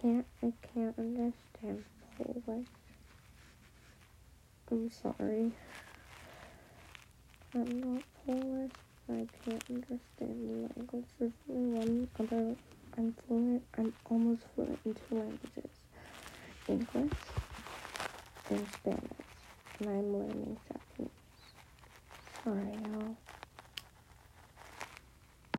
can't I can't understand Polish. I'm sorry. I'm not Polish, I can't understand the language. There's only one other I'm fluent I'm almost fluent in two languages. English and Spanish. And I'm learning Japanese. Sorry.